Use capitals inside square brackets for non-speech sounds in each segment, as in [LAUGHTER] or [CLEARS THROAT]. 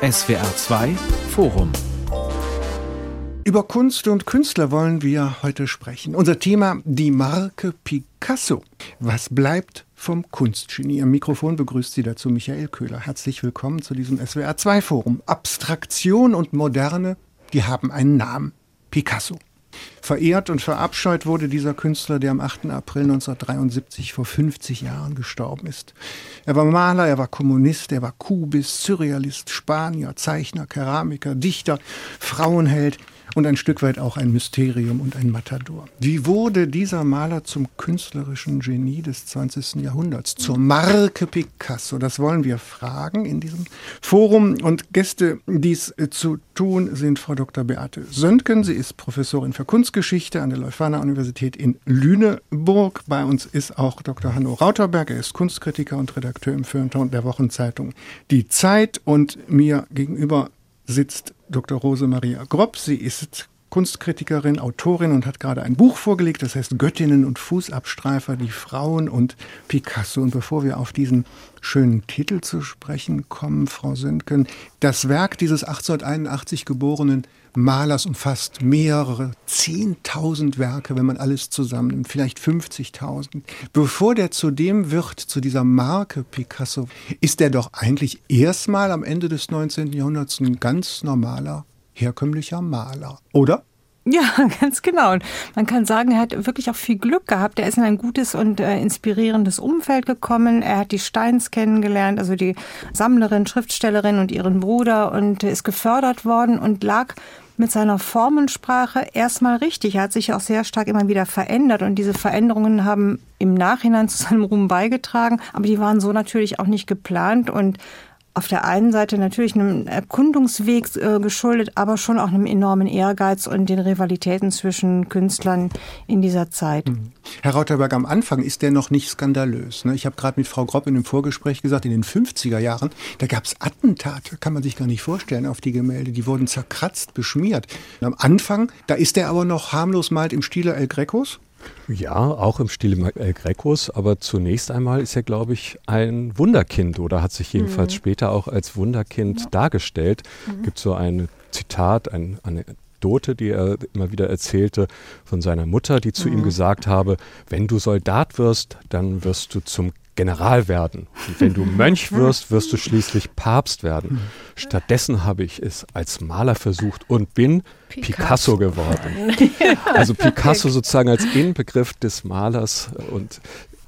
SWR 2 Forum über Kunst und Künstler wollen wir heute sprechen. Unser Thema die Marke Picasso. Was bleibt vom Kunstgenie? Am Mikrofon begrüßt Sie dazu Michael Köhler. Herzlich willkommen zu diesem SWR 2 Forum. Abstraktion und Moderne, die haben einen Namen. Picasso. Verehrt und verabscheut wurde dieser Künstler, der am 8. April 1973 vor 50 Jahren gestorben ist. Er war Maler, er war Kommunist, er war Kubist, Surrealist, Spanier, Zeichner, Keramiker, Dichter, Frauenheld und ein Stück weit auch ein Mysterium und ein Matador. Wie wurde dieser Maler zum künstlerischen Genie des 20. Jahrhunderts, zur Marke Picasso? Das wollen wir fragen in diesem Forum. Und Gäste, dies zu tun, sind Frau Dr. Beate Söntgen. Sie ist Professorin für Kunstgeschichte an der Leuphana Universität in Lüneburg. Bei uns ist auch Dr. Hanno Rauterberg. Er ist Kunstkritiker und Redakteur im Feuilleton der Wochenzeitung Die Zeit. Und mir gegenüber sitzt Dr. Rosemaria Gropp. Sie ist Kunstkritikerin, Autorin und hat gerade ein Buch vorgelegt, das heißt Göttinnen und Fußabstreifer, die Frauen und Picasso. Und bevor wir auf diesen schönen Titel zu sprechen kommen, Frau Sündken, das Werk dieses 1881 geborenen Malers umfasst mehrere 10.000 Werke, wenn man alles zusammennimmt, vielleicht 50.000. Bevor der zu dem wird, zu dieser Marke Picasso, ist er doch eigentlich erstmal am Ende des 19. Jahrhunderts ein ganz normaler, herkömmlicher Maler, oder? Ja, [LAUGHS] ganz genau. Und man kann sagen, er hat wirklich auch viel Glück gehabt. Er ist in ein gutes und äh, inspirierendes Umfeld gekommen. Er hat die Steins kennengelernt, also die Sammlerin, Schriftstellerin und ihren Bruder und ist gefördert worden und lag mit seiner Formensprache erstmal richtig. Er hat sich auch sehr stark immer wieder verändert und diese Veränderungen haben im Nachhinein zu seinem Ruhm beigetragen, aber die waren so natürlich auch nicht geplant und auf der einen Seite natürlich einem Erkundungsweg äh, geschuldet, aber schon auch einem enormen Ehrgeiz und den Rivalitäten zwischen Künstlern in dieser Zeit. Mhm. Herr Rauterberg, am Anfang ist der noch nicht skandalös. Ne? Ich habe gerade mit Frau Gropp in dem Vorgespräch gesagt, in den 50er Jahren, da gab es Attentate, kann man sich gar nicht vorstellen, auf die Gemälde. Die wurden zerkratzt, beschmiert. Und am Anfang, da ist er aber noch harmlos malt im Stile El Grecos. Ja, auch im Stile El Grecos, aber zunächst einmal ist er, glaube ich, ein Wunderkind oder hat sich jedenfalls mhm. später auch als Wunderkind ja. dargestellt. Mhm. Gibt so ein Zitat, ein, eine Anekdote, die er immer wieder erzählte von seiner Mutter, die zu mhm. ihm gesagt habe, wenn du Soldat wirst, dann wirst du zum General werden. Und wenn du [LAUGHS] Mönch wirst, wirst du schließlich Papst werden. Stattdessen habe ich es als Maler versucht und bin Picasso, Picasso geworden. Also [LAUGHS] Picasso sozusagen als Inbegriff des Malers und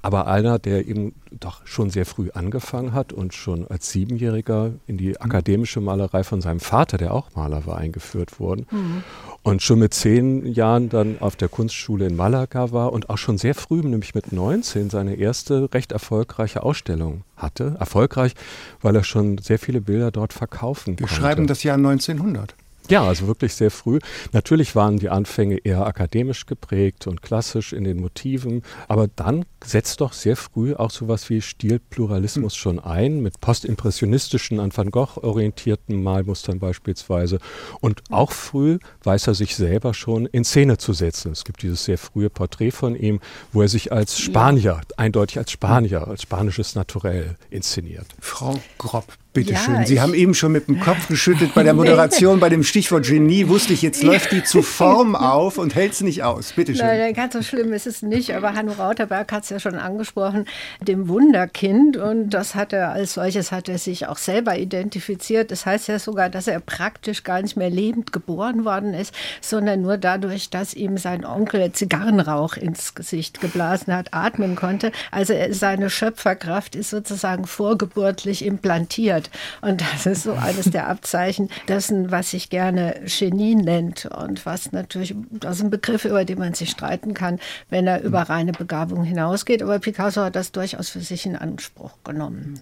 aber einer, der eben doch schon sehr früh angefangen hat und schon als Siebenjähriger in die akademische Malerei von seinem Vater, der auch Maler war, eingeführt worden. Mhm. Und schon mit zehn Jahren dann auf der Kunstschule in Malaga war und auch schon sehr früh, nämlich mit 19, seine erste recht erfolgreiche Ausstellung hatte. Erfolgreich, weil er schon sehr viele Bilder dort verkaufen Wir konnte. Wir schreiben das Jahr 1900. Ja, also wirklich sehr früh. Natürlich waren die Anfänge eher akademisch geprägt und klassisch in den Motiven, aber dann setzt doch sehr früh auch sowas wie Stilpluralismus mhm. schon ein, mit postimpressionistischen, an Van Gogh orientierten Malmustern beispielsweise. Und auch früh weiß er sich selber schon in Szene zu setzen. Es gibt dieses sehr frühe Porträt von ihm, wo er sich als Spanier, ja. eindeutig als Spanier, als spanisches Naturell inszeniert. Frau Gropp, Bitte ja, schön. Sie haben eben schon mit dem Kopf geschüttelt bei der [LAUGHS] Moderation, bei dem Stichwort Genie. Wusste ich, jetzt läuft die zu Form auf und hält es nicht aus. Bitte schön. Nein, ganz so schlimm ist es nicht. Aber Hanno Rauterberg hat es ja schon angesprochen, dem Wunderkind. Und das hat er als solches hat er sich auch selber identifiziert. Das heißt ja sogar, dass er praktisch gar nicht mehr lebend geboren worden ist, sondern nur dadurch, dass ihm sein Onkel Zigarrenrauch ins Gesicht geblasen hat, atmen konnte. Also seine Schöpferkraft ist sozusagen vorgeburtlich implantiert wird. Und das ist so eines der Abzeichen dessen, was sich gerne Genie nennt und was natürlich, das ist ein Begriff, über den man sich streiten kann, wenn er über reine Begabung hinausgeht. Aber Picasso hat das durchaus für sich in Anspruch genommen.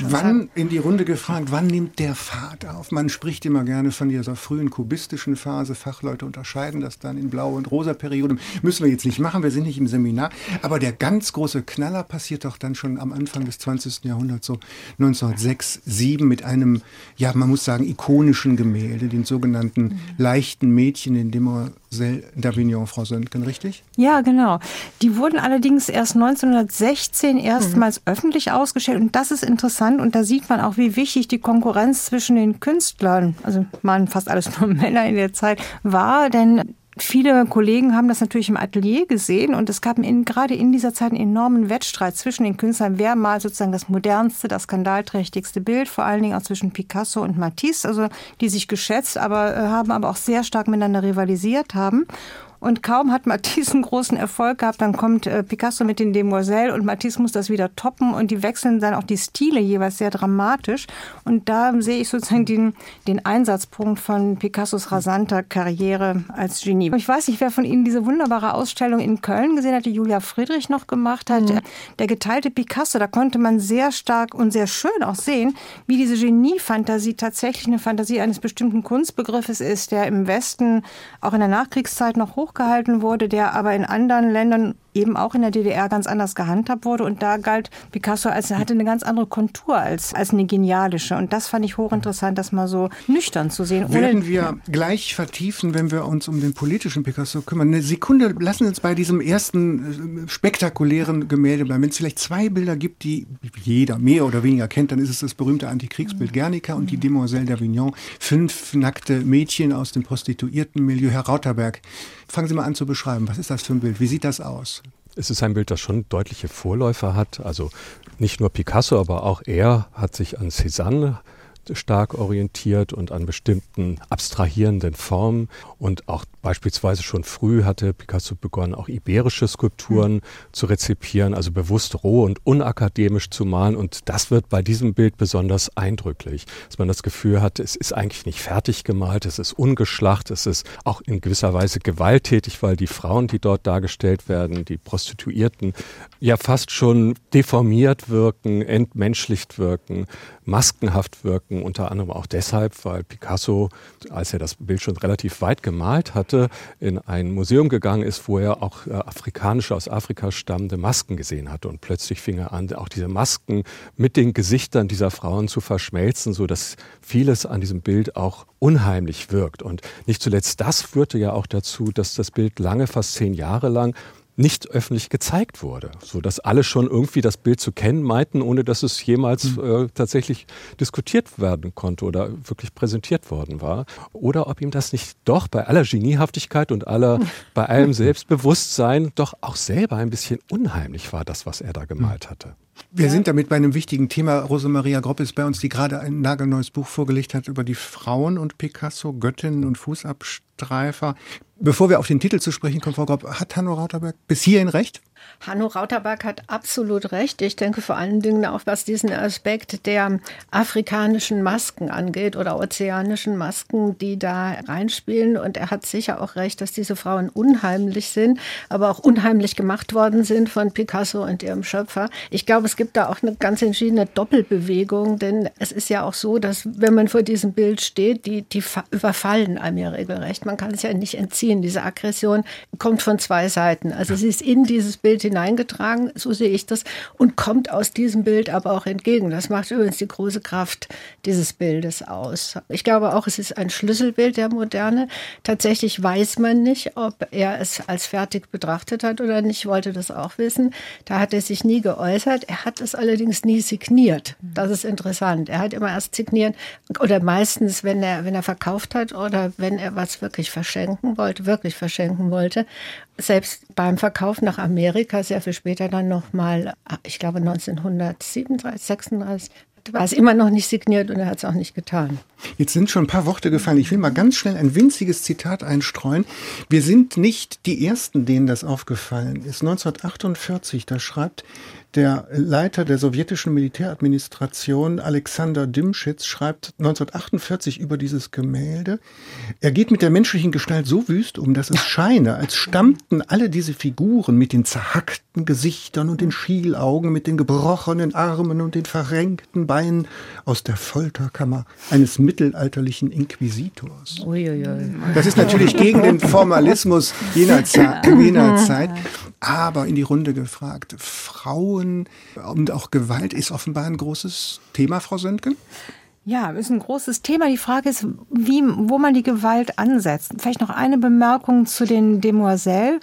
wann, sagen. in die Runde gefragt, wann nimmt der Fahrt auf? Man spricht immer gerne von dieser frühen kubistischen Phase. Fachleute unterscheiden das dann in Blau- und Rosa-Perioden. Müssen wir jetzt nicht machen, wir sind nicht im Seminar. Aber der ganz große Knaller passiert doch dann schon am Anfang des 20. Jahrhunderts, so 1906, 1907 mit einem, ja, man muss sagen, ikonischen Gemälde, den sogenannten mhm. leichten Mädchen in Demoiselle d'Avignon, Frau Söntgen, richtig? Ja, genau. Die wurden allerdings erst 1916 erstmals mhm. öffentlich ausgestellt und das ist interessant und da sieht man auch, wie wichtig die Konkurrenz zwischen den Künstlern, also waren fast alles nur [LAUGHS] Männer in der Zeit, war, denn Viele Kollegen haben das natürlich im Atelier gesehen und es gab in, gerade in dieser Zeit einen enormen Wettstreit zwischen den Künstlern. Wer mal sozusagen das modernste, das skandalträchtigste Bild, vor allen Dingen auch zwischen Picasso und Matisse, also die sich geschätzt, aber äh, haben aber auch sehr stark miteinander rivalisiert haben. Und kaum hat Matisse einen großen Erfolg gehabt, dann kommt äh, Picasso mit den Demoiselles und Matisse muss das wieder toppen und die wechseln dann auch die Stile jeweils sehr dramatisch. Und da sehe ich sozusagen den, den Einsatzpunkt von Picassos rasanter Karriere als Genie. Ich weiß nicht, wer von Ihnen diese wunderbare Ausstellung in Köln gesehen hat, die Julia Friedrich noch gemacht hat. Mhm. Der geteilte Picasso, da konnte man sehr stark und sehr schön auch sehen, wie diese Genie-Fantasie tatsächlich eine Fantasie eines bestimmten Kunstbegriffes ist, der im Westen auch in der Nachkriegszeit noch hoch hochgehalten wurde, der aber in anderen Ländern eben auch in der DDR ganz anders gehandhabt wurde. Und da galt Picasso als, er hatte eine ganz andere Kontur als, als eine genialische. Und das fand ich hochinteressant, das mal so nüchtern zu sehen. Werden wir gleich vertiefen, wenn wir uns um den politischen Picasso kümmern. Eine Sekunde, lassen Sie uns bei diesem ersten äh, spektakulären Gemälde bleiben. Wenn es vielleicht zwei Bilder gibt, die jeder mehr oder weniger kennt, dann ist es das berühmte Antikriegsbild Guernica und die Demoiselle d'Avignon. Fünf nackte Mädchen aus dem Prostituiertenmilieu. Herr Rauterberg, fangen Sie mal an zu beschreiben. Was ist das für ein Bild? Wie sieht das aus? Es ist ein Bild, das schon deutliche Vorläufer hat. Also nicht nur Picasso, aber auch er hat sich an Cézanne stark orientiert und an bestimmten abstrahierenden Formen. Und auch beispielsweise schon früh hatte Picasso begonnen, auch iberische Skulpturen mhm. zu rezipieren, also bewusst roh und unakademisch zu malen. Und das wird bei diesem Bild besonders eindrücklich, dass man das Gefühl hat, es ist eigentlich nicht fertig gemalt, es ist ungeschlacht, es ist auch in gewisser Weise gewalttätig, weil die Frauen, die dort dargestellt werden, die Prostituierten, ja fast schon deformiert wirken, entmenschlicht wirken, maskenhaft wirken, unter anderem auch deshalb, weil Picasso, als er das Bild schon relativ weit gemalt hatte, in ein Museum gegangen ist, wo er auch äh, afrikanische, aus Afrika stammende Masken gesehen hatte. Und plötzlich fing er an, auch diese Masken mit den Gesichtern dieser Frauen zu verschmelzen, so dass vieles an diesem Bild auch unheimlich wirkt. Und nicht zuletzt das führte ja auch dazu, dass das Bild lange, fast zehn Jahre lang nicht öffentlich gezeigt wurde, so dass alle schon irgendwie das Bild zu kennen meinten, ohne dass es jemals mhm. äh, tatsächlich diskutiert werden konnte oder wirklich präsentiert worden war, oder ob ihm das nicht doch bei aller Geniehaftigkeit und aller [LAUGHS] bei allem Selbstbewusstsein doch auch selber ein bisschen unheimlich war, das was er da gemalt hatte. Wir ja. sind damit bei einem wichtigen Thema. Rosemaria Gropp ist bei uns, die gerade ein nagelneues Buch vorgelegt hat über die Frauen und Picasso, Göttinnen und Fußabstreifer. Bevor wir auf den Titel zu sprechen kommen, Frau Gropp, hat Hanno Rauterberg bis hierhin recht? Hanno Rauterberg hat absolut recht. Ich denke vor allen Dingen auch, was diesen Aspekt der afrikanischen Masken angeht oder ozeanischen Masken, die da reinspielen. Und er hat sicher auch recht, dass diese Frauen unheimlich sind, aber auch unheimlich gemacht worden sind von Picasso und ihrem Schöpfer. Ich glaube, es gibt da auch eine ganz entschiedene Doppelbewegung, denn es ist ja auch so, dass wenn man vor diesem Bild steht, die, die überfallen einem ja regelrecht. Man kann es ja nicht entziehen. Diese Aggression kommt von zwei Seiten. Also sie ist in dieses Bild hineingetragen, so sehe ich das, und kommt aus diesem Bild aber auch entgegen. Das macht übrigens die große Kraft dieses Bildes aus. Ich glaube auch, es ist ein Schlüsselbild der Moderne. Tatsächlich weiß man nicht, ob er es als fertig betrachtet hat oder nicht. Ich wollte das auch wissen. Da hat er sich nie geäußert. Er hat es allerdings nie signiert. Das ist interessant. Er hat immer erst signiert oder meistens, wenn er, wenn er verkauft hat oder wenn er was wirklich verschenken wollte, wirklich verschenken wollte selbst beim Verkauf nach Amerika, sehr viel später dann nochmal, ich glaube 1937, 36, war es immer noch nicht signiert und er hat es auch nicht getan. Jetzt sind schon ein paar Worte gefallen. Ich will mal ganz schnell ein winziges Zitat einstreuen. Wir sind nicht die Ersten, denen das aufgefallen ist. 1948, da schreibt der Leiter der sowjetischen Militäradministration, Alexander Dimschitz, schreibt 1948 über dieses Gemälde. Er geht mit der menschlichen Gestalt so wüst um, dass es scheine, als stammten alle diese Figuren mit den zerhackten Gesichtern und den Schielaugen, mit den gebrochenen Armen und den verrenkten Beinen aus der Folterkammer eines mittelalterlichen Inquisitors. Uiuiui. Das ist natürlich gegen den Formalismus jener, Ze jener Zeit. Aber in die Runde gefragt, Frauen Frauen und auch Gewalt ist offenbar ein großes Thema, Frau Söntgen? Ja, ist ein großes Thema. Die Frage ist, wie, wo man die Gewalt ansetzt. Vielleicht noch eine Bemerkung zu den Demoiselles.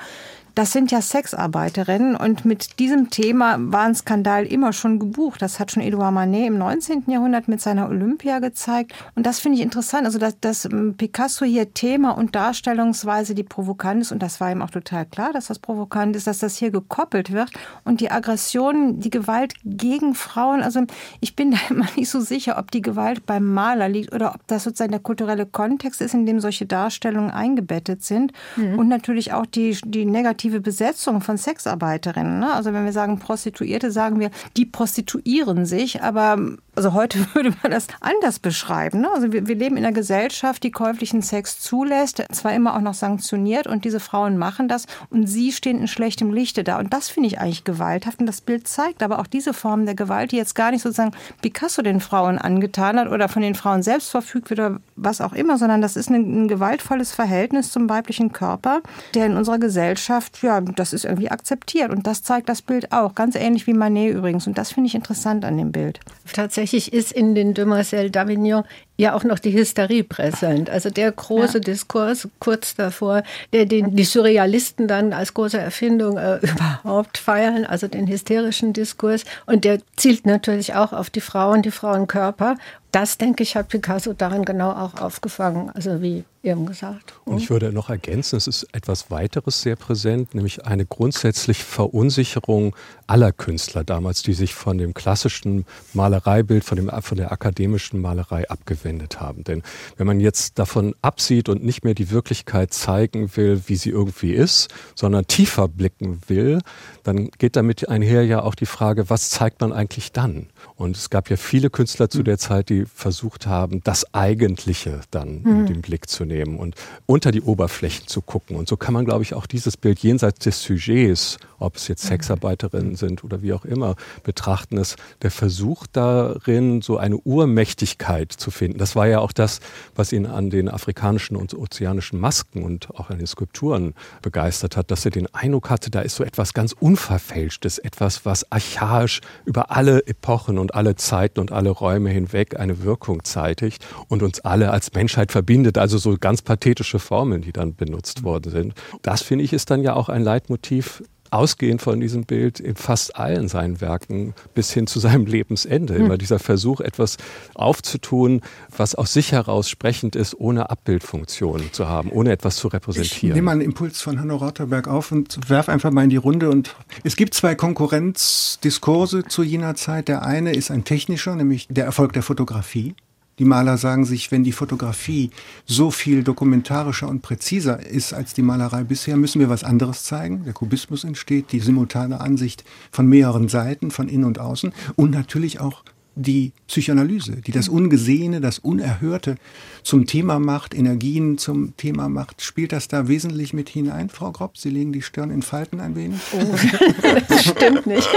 Das sind ja Sexarbeiterinnen und mit diesem Thema war ein Skandal immer schon gebucht. Das hat schon Edouard Manet im 19. Jahrhundert mit seiner Olympia gezeigt. Und das finde ich interessant. Also, dass, dass ähm, Picasso hier Thema und Darstellungsweise, die provokant ist, und das war ihm auch total klar, dass das provokant ist, dass das hier gekoppelt wird. Und die Aggression, die Gewalt gegen Frauen, also ich bin [LAUGHS] da immer nicht so sicher, ob die Gewalt beim Maler liegt oder ob das sozusagen der kulturelle Kontext ist, in dem solche Darstellungen eingebettet sind. Mhm. Und natürlich auch die, die negative negative Besetzung von Sexarbeiterinnen. Ne? Also wenn wir sagen Prostituierte, sagen wir, die prostituieren sich, aber also heute [LAUGHS] würde man das anders beschreiben. Ne? Also wir, wir leben in einer Gesellschaft, die käuflichen Sex zulässt, zwar immer auch noch sanktioniert und diese Frauen machen das und sie stehen in schlechtem Lichte da. Und das finde ich eigentlich gewalthaft und das Bild zeigt aber auch diese Form der Gewalt, die jetzt gar nicht sozusagen Picasso den Frauen angetan hat oder von den Frauen selbst verfügt wird oder was auch immer, sondern das ist ein, ein gewaltvolles Verhältnis zum weiblichen Körper, der in unserer Gesellschaft, ja, das ist irgendwie akzeptiert und das zeigt das Bild auch, ganz ähnlich wie Manet übrigens und das finde ich interessant an dem Bild. Tatsächlich tatsächlich ist in den Demoiselles d'Avignon ja auch noch die Hysterie präsent. Also der große ja. Diskurs kurz davor, der den, die Surrealisten dann als große Erfindung äh, [LAUGHS] überhaupt feiern, also den hysterischen Diskurs. Und der zielt natürlich auch auf die Frauen, die Frauenkörper das, denke ich, hat Picasso darin genau auch aufgefangen, also wie eben gesagt. Und ich würde noch ergänzen, es ist etwas weiteres sehr präsent, nämlich eine grundsätzliche Verunsicherung aller Künstler damals, die sich von dem klassischen Malereibild, von, dem, von der akademischen Malerei abgewendet haben. Denn wenn man jetzt davon absieht und nicht mehr die Wirklichkeit zeigen will, wie sie irgendwie ist, sondern tiefer blicken will, dann geht damit einher ja auch die Frage, was zeigt man eigentlich dann? Und es gab ja viele Künstler zu hm. der Zeit, die versucht haben, das Eigentliche dann mhm. in den Blick zu nehmen und unter die Oberflächen zu gucken. Und so kann man, glaube ich, auch dieses Bild jenseits des Sujets, ob es jetzt hm. Sexarbeiterinnen sind oder wie auch immer, betrachten. Es der Versuch darin, so eine Urmächtigkeit zu finden. Das war ja auch das, was ihn an den afrikanischen und ozeanischen Masken und auch an den Skulpturen begeistert hat, dass er den Eindruck hatte, da ist so etwas ganz Unverfälschtes, etwas, was archaisch über alle Epochen und und alle Zeiten und alle Räume hinweg eine Wirkung zeitigt und uns alle als Menschheit verbindet. Also so ganz pathetische Formeln, die dann benutzt worden sind. Das finde ich ist dann ja auch ein Leitmotiv ausgehend von diesem Bild in fast allen seinen Werken bis hin zu seinem Lebensende. Hm. Immer dieser Versuch, etwas aufzutun, was aus sich heraus sprechend ist, ohne Abbildfunktion zu haben, ohne etwas zu repräsentieren. Ich nehme einen Impuls von Hanno Rauterberg auf und werfe einfach mal in die Runde. Und es gibt zwei Konkurrenzdiskurse zu jener Zeit. Der eine ist ein technischer, nämlich der Erfolg der Fotografie. Die Maler sagen sich, wenn die Fotografie so viel dokumentarischer und präziser ist als die Malerei bisher, müssen wir was anderes zeigen. Der Kubismus entsteht, die simultane Ansicht von mehreren Seiten, von innen und außen und natürlich auch die Psychoanalyse, die das Ungesehene, das Unerhörte zum Thema macht, Energien zum Thema macht. Spielt das da wesentlich mit hinein, Frau Gropp? Sie legen die Stirn in Falten ein wenig? Oh, [LAUGHS] das stimmt nicht.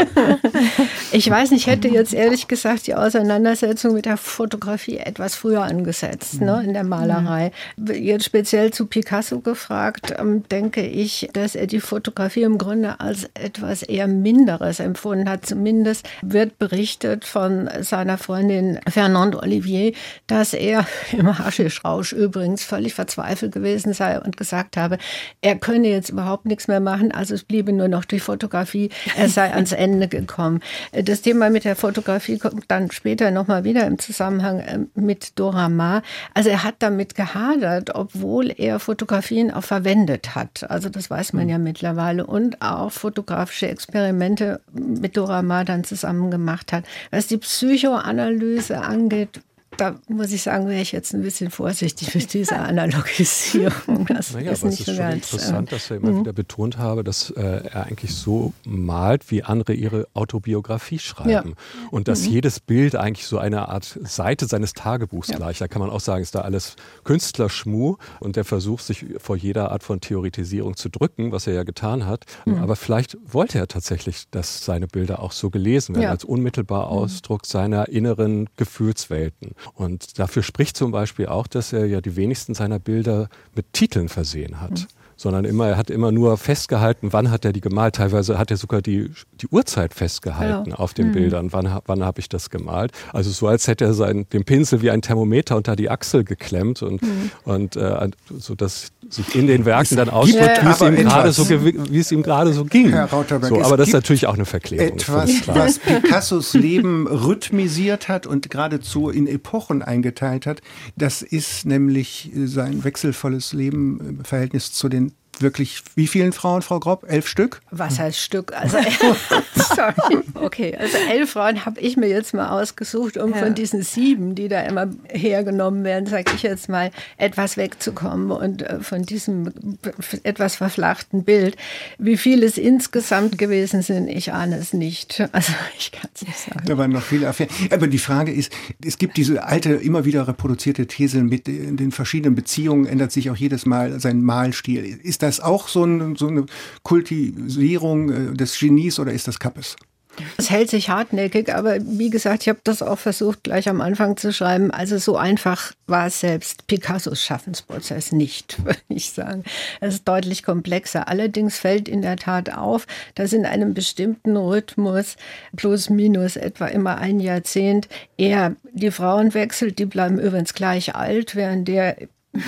Ich weiß nicht, ich hätte jetzt ehrlich gesagt die Auseinandersetzung mit der Fotografie etwas früher angesetzt, ne, in der Malerei. Jetzt speziell zu Picasso gefragt, ähm, denke ich, dass er die Fotografie im Grunde als etwas eher Minderes empfunden hat. Zumindest wird berichtet von seiner Freundin Fernande Olivier, dass er [LAUGHS] im Haschischrausch übrigens völlig verzweifelt gewesen sei und gesagt habe, er könne jetzt überhaupt nichts mehr machen, also es bliebe nur noch die Fotografie, er sei ans Ende gekommen. Das Thema mit der Fotografie kommt dann später nochmal wieder im Zusammenhang äh, mit Dora Maar. Also er hat damit gehadert, obwohl er Fotografien auch verwendet hat. Also das weiß man hm. ja mittlerweile und auch fotografische Experimente mit Dora Maar dann zusammen gemacht hat. Was die Psyche Psychoanalyse angeht, da muss ich sagen, wäre ich jetzt ein bisschen vorsichtig mit dieser Analogisierung. Das naja, ist aber nicht es ist so schon ganz, interessant, dass er immer mhm. wieder betont habe, dass äh, er eigentlich so malt, wie andere ihre Autobiografie schreiben. Ja. Und dass mhm. jedes Bild eigentlich so eine Art Seite seines Tagebuchs ja. gleich. Da kann man auch sagen, ist da alles Künstlerschmuh und der Versuch, sich vor jeder Art von Theoretisierung zu drücken, was er ja getan hat. Mhm. Aber vielleicht wollte er tatsächlich, dass seine Bilder auch so gelesen werden, ja. als unmittelbar mhm. Ausdruck seiner inneren Gefühlswelten. Und dafür spricht zum Beispiel auch, dass er ja die wenigsten seiner Bilder mit Titeln versehen hat. Sondern immer, er hat immer nur festgehalten, wann hat er die gemalt. Teilweise hat er sogar die, die Uhrzeit festgehalten ja. auf den mhm. Bildern, wann, wann habe ich das gemalt. Also so als hätte er seinen, den Pinsel wie ein Thermometer unter die Achsel geklemmt und, mhm. und äh, so dass sich in den Werken dann ausdrückt, wie, es ihm gerade so, wie es ihm gerade so ging. Herr Rauterberg, so, aber das ist natürlich auch eine Verklärung. Etwas, was Picassos Leben rhythmisiert hat und geradezu in Epochen eingeteilt hat, das ist nämlich sein wechselvolles Leben, Verhältnis zu den wirklich wie vielen Frauen, Frau Grob? Elf Stück? Was heißt Stück? Also, [LAUGHS] sorry. Okay, also elf Frauen habe ich mir jetzt mal ausgesucht, um ja. von diesen sieben, die da immer hergenommen werden, sage ich jetzt mal, etwas wegzukommen und äh, von diesem etwas verflachten Bild. Wie viele es insgesamt gewesen sind, ich ahne es nicht. Also ich kann es nicht sagen. Da waren noch viele Affären. Aber die Frage ist, es gibt diese alte, immer wieder reproduzierte These mit den verschiedenen Beziehungen ändert sich auch jedes Mal sein Malstil. Ist das das auch so, ein, so eine Kultivierung äh, des Genies oder ist das Kappes? Es hält sich hartnäckig, aber wie gesagt, ich habe das auch versucht, gleich am Anfang zu schreiben. Also so einfach war es selbst Picassos Schaffensprozess nicht, [LAUGHS] würde ich sagen. Es ist deutlich komplexer. Allerdings fällt in der Tat auf, dass in einem bestimmten Rhythmus, plus minus etwa immer ein Jahrzehnt, er die Frauen wechselt, die bleiben übrigens gleich alt, während der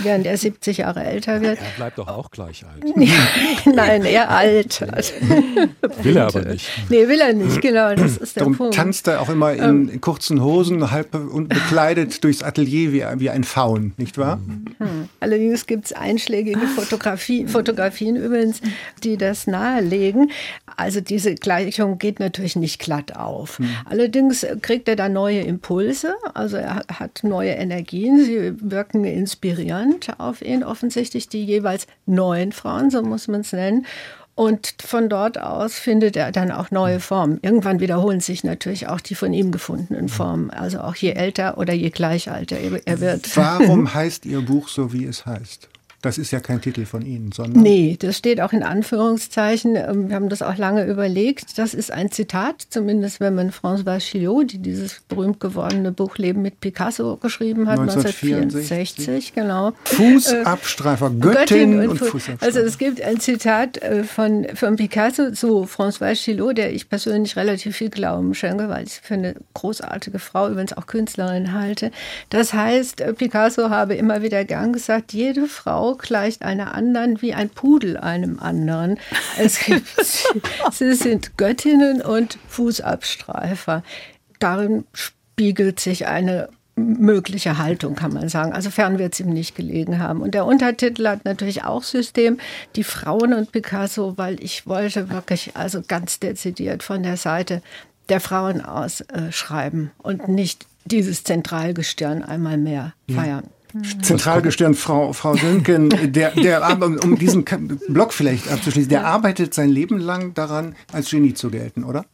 während er 70 Jahre älter wird. Er bleibt doch auch gleich alt. [LAUGHS] Nein, er alt. [LAUGHS] will er aber nicht. Nee, will er nicht, genau, das ist der Darum Punkt. tanzt er auch immer in, in kurzen Hosen, halb bekleidet durchs Atelier wie, wie ein Faun, nicht wahr? Hm. Allerdings gibt es einschlägige Fotografie, Fotografien übrigens, die das nahelegen. Also diese Gleichung geht natürlich nicht glatt auf. Hm. Allerdings kriegt er da neue Impulse, also er hat neue Energien, sie wirken inspirierend auf ihn, offensichtlich die jeweils neuen Frauen, so muss man es nennen. Und von dort aus findet er dann auch neue Formen. Irgendwann wiederholen sich natürlich auch die von ihm gefundenen Formen. Also auch je älter oder je gleichalter er wird. Warum [LAUGHS] heißt Ihr Buch so, wie es heißt? Das ist ja kein Titel von Ihnen, sondern. Nee, das steht auch in Anführungszeichen. Ähm, wir haben das auch lange überlegt. Das ist ein Zitat, zumindest wenn man François Chillot, die dieses berühmt gewordene Buch Leben mit Picasso geschrieben hat, 1964, genau. Fußabstreifer, äh, Göttin, Göttin und, und Fußabstreifer. Also es gibt ein Zitat äh, von, von Picasso zu François Chillot, der ich persönlich relativ viel Glauben schenke, weil ich für eine großartige Frau, übrigens auch Künstlerin halte. Das heißt, äh, Picasso habe immer wieder gern gesagt, jede Frau gleicht einer anderen wie ein Pudel einem anderen. Es gibt, [LAUGHS] sie sind Göttinnen und Fußabstreifer. Darin spiegelt sich eine mögliche Haltung, kann man sagen. Also fern wird es ihm nicht gelegen haben. Und der Untertitel hat natürlich auch System, die Frauen und Picasso, weil ich wollte wirklich also ganz dezidiert von der Seite der Frauen aus äh, schreiben und nicht dieses Zentralgestirn einmal mehr feiern. Zentralgestirn Frau, Frau Sönken, der, der, um diesen Block vielleicht abzuschließen, der arbeitet sein Leben lang daran, als Genie zu gelten, oder?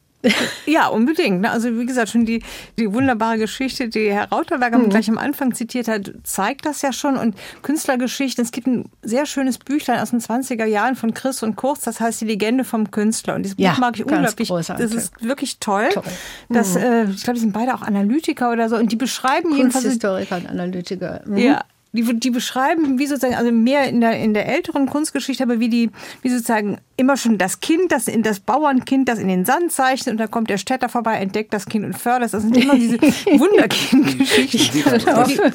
Ja, unbedingt. Ne? Also wie gesagt, schon die, die wunderbare Geschichte, die Herr Rauterberger mhm. gleich am Anfang zitiert hat, zeigt das ja schon. Und Künstlergeschichten, es gibt ein sehr schönes Büchlein aus den 20er Jahren von Chris und Kurz, das heißt Die Legende vom Künstler. Und dieses Buch ja, mag ich unglaublich. Großartig. Das ist wirklich toll. toll. Das, mhm. äh, ich glaube, die sind beide auch Analytiker oder so. Und die beschreiben jedenfalls... Kunsthistoriker und Analytiker. Mhm. Ja, die, die beschreiben, wie sozusagen, also mehr in der, in der älteren Kunstgeschichte, aber wie die, wie sozusagen immer schon das Kind, das in das Bauernkind, das in den Sand zeichnet und dann kommt der Städter vorbei, entdeckt das Kind und fördert. Das sind immer [LAUGHS] diese Wunderkind-Geschichten.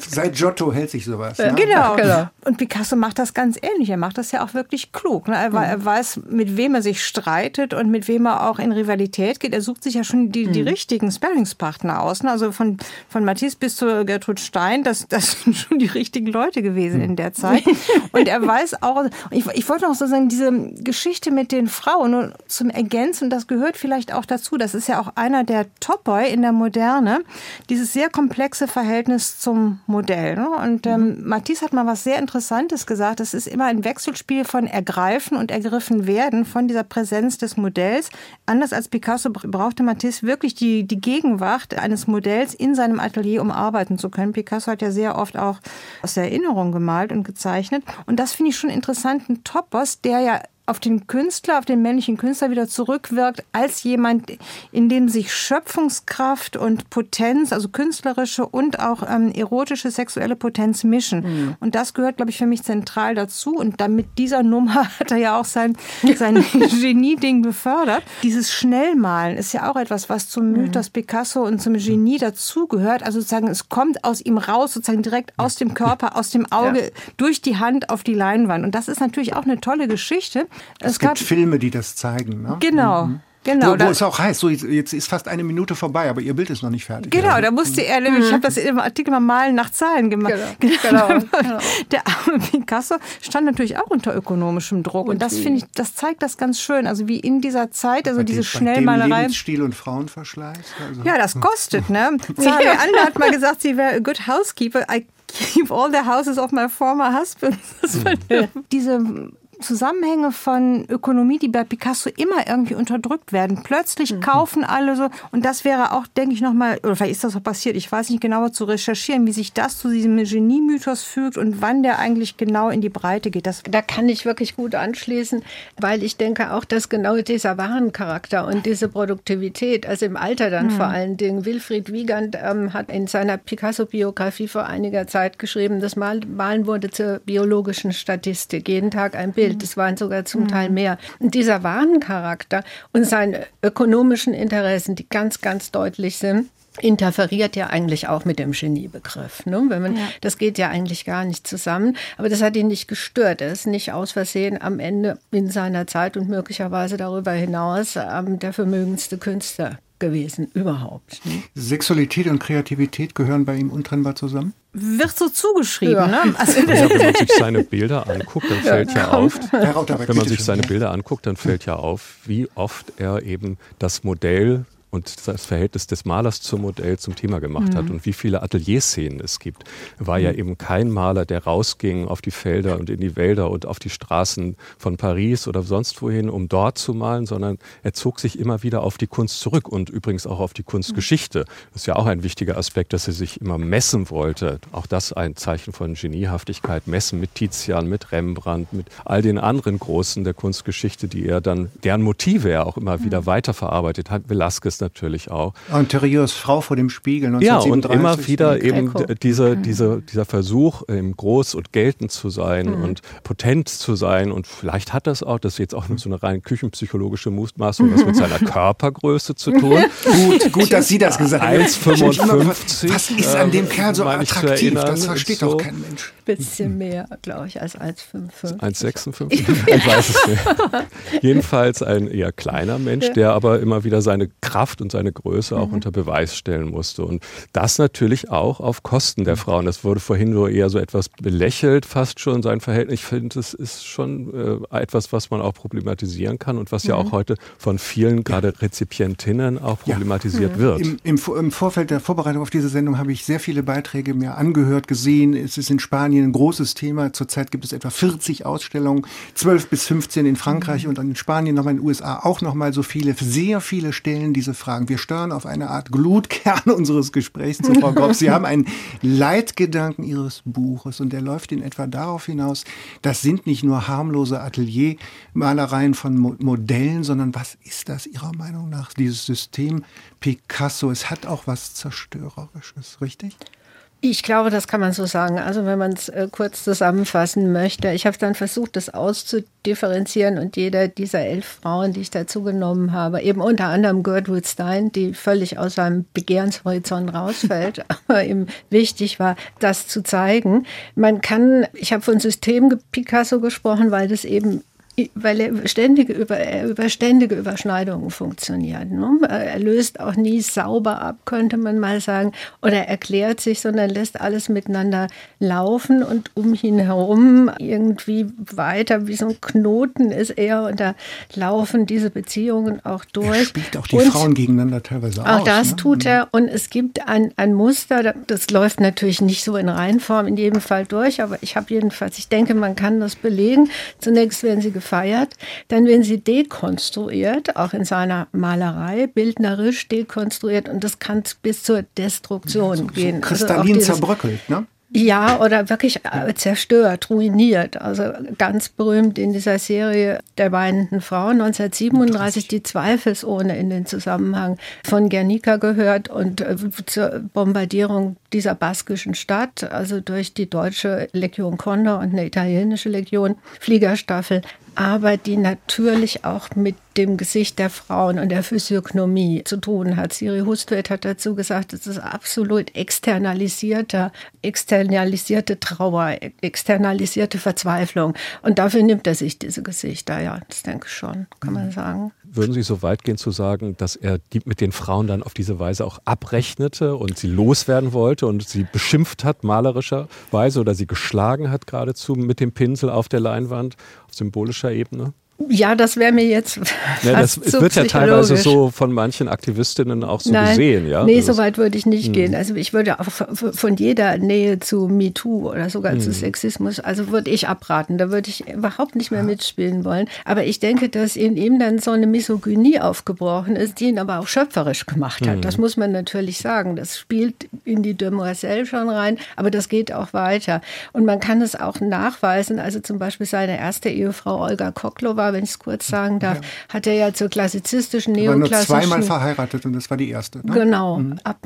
Seit Giotto hält sich sowas. Ne? Genau. genau. Und Picasso macht das ganz ähnlich. Er macht das ja auch wirklich klug. Ne? Er, er, weiß, mit wem er sich streitet und mit wem er auch in Rivalität geht. Er sucht sich ja schon die, die mhm. richtigen Sparringspartner aus. Ne? Also von, von Matisse bis zu Gertrud Stein, das, das [LAUGHS] sind schon die richtigen Leute gewesen in der Zeit. [LAUGHS] Und er weiß auch, ich, ich wollte noch so sagen, diese Geschichte mit den Frauen und zum Ergänzen, das gehört vielleicht auch dazu. Das ist ja auch einer der Top-Boy in der Moderne, dieses sehr komplexe Verhältnis zum Modell. Ne? Und ähm, mhm. Matisse hat mal was sehr Interessantes gesagt. Es ist immer ein Wechselspiel von Ergreifen und Ergriffen werden von dieser Präsenz des Modells. Anders als Picasso brauchte Matisse wirklich die, die Gegenwart eines Modells in seinem Atelier, um arbeiten zu können. Picasso hat ja sehr oft auch aus der Erinnerung gemalt und gezeichnet. Und das finde ich schon interessant. Ein Topos, der ja auf den Künstler, auf den männlichen Künstler wieder zurückwirkt, als jemand, in dem sich Schöpfungskraft und Potenz, also künstlerische und auch ähm, erotische sexuelle Potenz mischen. Mhm. Und das gehört, glaube ich, für mich zentral dazu. Und dann mit dieser Nummer [LAUGHS] hat er ja auch sein, sein [LAUGHS] Genie-Ding befördert. Dieses Schnellmalen ist ja auch etwas, was zum mhm. Mythos Picasso und zum Genie dazugehört. Also sozusagen, es kommt aus ihm raus, sozusagen direkt aus dem Körper, aus dem Auge, ja. durch die Hand auf die Leinwand. Und das ist natürlich auch eine tolle Geschichte. Es, es gibt Filme, die das zeigen. Ne? Genau. Mhm. Genau, wo, wo es auch heißt, so jetzt ist fast eine Minute vorbei, aber ihr Bild ist noch nicht fertig. Genau, da musste er nämlich, mhm. ich habe das im Artikel mal Malen nach Zahlen gemacht. [LAUGHS] Genau, genau, genau. Der arme Picasso stand natürlich auch unter ökonomischem Druck und, und das finde ich, das zeigt das ganz schön, also wie in dieser Zeit, also bei diese Schnellmalerei. Stil und Frauenverschleiß. Also. Ja, das kostet, ne? [LAUGHS] Zahli Ander hat mal gesagt, sie wäre a good housekeeper. I keep all the houses of my former husband. [LAUGHS] Diese Zusammenhänge von Ökonomie, die bei Picasso immer irgendwie unterdrückt werden. Plötzlich mhm. kaufen alle so, und das wäre auch, denke ich, nochmal, oder vielleicht ist das auch passiert, ich weiß nicht genauer zu recherchieren, wie sich das zu diesem Genie-Mythos fügt und wann der eigentlich genau in die Breite geht. Das da kann ich wirklich gut anschließen, weil ich denke auch, dass genau dieser Warencharakter und diese Produktivität, also im Alter dann mhm. vor allen Dingen, Wilfried Wiegand ähm, hat in seiner Picasso-Biografie vor einiger Zeit geschrieben, das Malen wurde zur biologischen Statistik, jeden Tag ein Bild. Geld, es waren sogar zum Teil mhm. mehr. Und dieser Warencharakter und seine ökonomischen Interessen, die ganz, ganz deutlich sind, interferiert ja eigentlich auch mit dem Geniebegriff. Ne? Wenn man, ja. Das geht ja eigentlich gar nicht zusammen. Aber das hat ihn nicht gestört. Er ist nicht aus Versehen am Ende in seiner Zeit und möglicherweise darüber hinaus ähm, der vermögendste Künstler gewesen überhaupt. Ne? Sexualität und Kreativität gehören bei ihm untrennbar zusammen? Wird so zugeschrieben. Ja. Ne? [LAUGHS] Also ja, wenn man sich seine [LAUGHS] Bilder anguckt, dann fällt ja, ja auf, wenn man sich seine Bilder anguckt, dann fällt ja auf, wie oft er eben das Modell und das Verhältnis des Malers zum Modell zum Thema gemacht mhm. hat und wie viele Atelierszenen es gibt. Er war mhm. ja eben kein Maler, der rausging auf die Felder und in die Wälder und auf die Straßen von Paris oder sonst wohin, um dort zu malen, sondern er zog sich immer wieder auf die Kunst zurück und übrigens auch auf die Kunstgeschichte. Das ist ja auch ein wichtiger Aspekt, dass er sich immer messen wollte. Auch das ein Zeichen von Geniehaftigkeit. Messen mit Tizian, mit Rembrandt, mit all den anderen Großen der Kunstgeschichte, die er dann, deren Motive er auch immer wieder mhm. weiterverarbeitet hat. Velasquez natürlich auch. Und Therios Frau vor dem Spiegel. Ja, und immer wieder eben diese, diese, dieser Versuch, eben groß und geltend zu sein mhm. und potent zu sein. Und vielleicht hat das auch, das ist jetzt auch nur so eine rein küchenpsychologische Mutmaßung, was mit seiner [LAUGHS] Körpergröße zu tun. [LAUGHS] gut, gut, dass Sie das gesagt haben. 1,55. Was ist an dem Kerl so attraktiv? Das versteht so. doch kein Mensch. Bisschen mehr, glaube ich, als 1,55. 1,56? ich weiß es nicht. [LAUGHS] Jedenfalls ein eher kleiner Mensch, ja. der aber immer wieder seine Kraft Kraft und seine Größe auch mhm. unter Beweis stellen musste. Und das natürlich auch auf Kosten der Frauen. Das wurde vorhin so eher so etwas belächelt, fast schon sein Verhältnis. Ich finde, das ist schon äh, etwas, was man auch problematisieren kann und was mhm. ja auch heute von vielen, gerade Rezipientinnen, auch problematisiert ja. Mhm. wird. Im, im, Im, Vorfeld der Vorbereitung auf diese Sendung habe ich sehr viele Beiträge mir angehört, gesehen. Es ist in Spanien ein großes Thema. Zurzeit gibt es etwa 40 Ausstellungen, 12 bis 15 in Frankreich mhm. und in Spanien, nochmal in den USA auch nochmal so viele. Sehr viele stellen diese Fragen. Wir stören auf eine Art Glutkern [LAUGHS] unseres Gesprächs zu Frau Gopp. Sie haben einen Leitgedanken Ihres Buches und der läuft in etwa darauf hinaus, das sind nicht nur harmlose Ateliermalereien von Mo Modellen, sondern was ist das Ihrer Meinung nach, dieses System Picasso? Es hat auch was Zerstörerisches, richtig? Ich glaube, das kann man so sagen. Also wenn man es äh, kurz zusammenfassen möchte. Ich habe dann versucht, das auszudifferenzieren und jeder dieser elf Frauen, die ich dazu genommen habe, eben unter anderem Gertrude Stein, die völlig aus seinem Begehrenshorizont rausfällt, [LAUGHS] aber ihm wichtig war, das zu zeigen. Man kann, ich habe von System Picasso gesprochen, weil das eben weil er ständige, über, über ständige Überschneidungen funktioniert. Ne? Er löst auch nie sauber ab, könnte man mal sagen, oder erklärt sich, sondern lässt alles miteinander laufen und um ihn herum irgendwie weiter, wie so ein Knoten ist er und da laufen diese Beziehungen auch durch. Er spielt auch die und Frauen gegeneinander teilweise auch aus. Auch das ne? tut er und es gibt ein, ein Muster, das läuft natürlich nicht so in Reihenform in jedem Fall durch, aber ich habe jedenfalls, ich denke, man kann das belegen. Zunächst werden sie gefeiert. Dann werden sie dekonstruiert, auch in seiner Malerei, bildnerisch dekonstruiert und das kann bis zur Destruktion ja, so, gehen. So kristallin also zerbröckelt, ne? Ja, oder wirklich äh, zerstört, ruiniert. Also ganz berühmt in dieser Serie der weinenden Frau 1937 die zweifelsohne in den Zusammenhang von Guernica gehört und äh, zur Bombardierung dieser baskischen Stadt, also durch die deutsche Legion Condor und eine italienische Legion Fliegerstaffel aber die natürlich auch mit dem Gesicht der Frauen und der Physiognomie zu tun hat. Siri Hustvedt hat dazu gesagt, es ist absolut externalisierter, externalisierte Trauer, externalisierte Verzweiflung. Und dafür nimmt er sich diese Gesichter, ja, das denke ich schon, kann man sagen. Würden Sie so weit gehen zu sagen, dass er die mit den Frauen dann auf diese Weise auch abrechnete und sie loswerden wollte und sie beschimpft hat, malerischerweise, oder sie geschlagen hat geradezu mit dem Pinsel auf der Leinwand auf symbolischer Ebene? Ja, das wäre mir jetzt. Ja, das so wird ja teilweise so von manchen Aktivistinnen auch so Nein, gesehen, ja. Nee, so weit würde ich nicht hm. gehen. Also ich würde auch von jeder Nähe zu MeToo oder sogar hm. zu Sexismus, also würde ich abraten. Da würde ich überhaupt nicht mehr mitspielen wollen. Aber ich denke, dass in ihm dann so eine Misogynie aufgebrochen ist, die ihn aber auch schöpferisch gemacht hat. Hm. Das muss man natürlich sagen. Das spielt in die Demoiselle schon rein, aber das geht auch weiter. Und man kann es auch nachweisen. Also zum Beispiel seine erste Ehefrau Olga Wenn ich es kurz sagen darf, ja. hat er ja zur klassizistischen, neoklassischen... War nur zweimal verheiratet und das war die erste. Ne? Genau, mhm. ab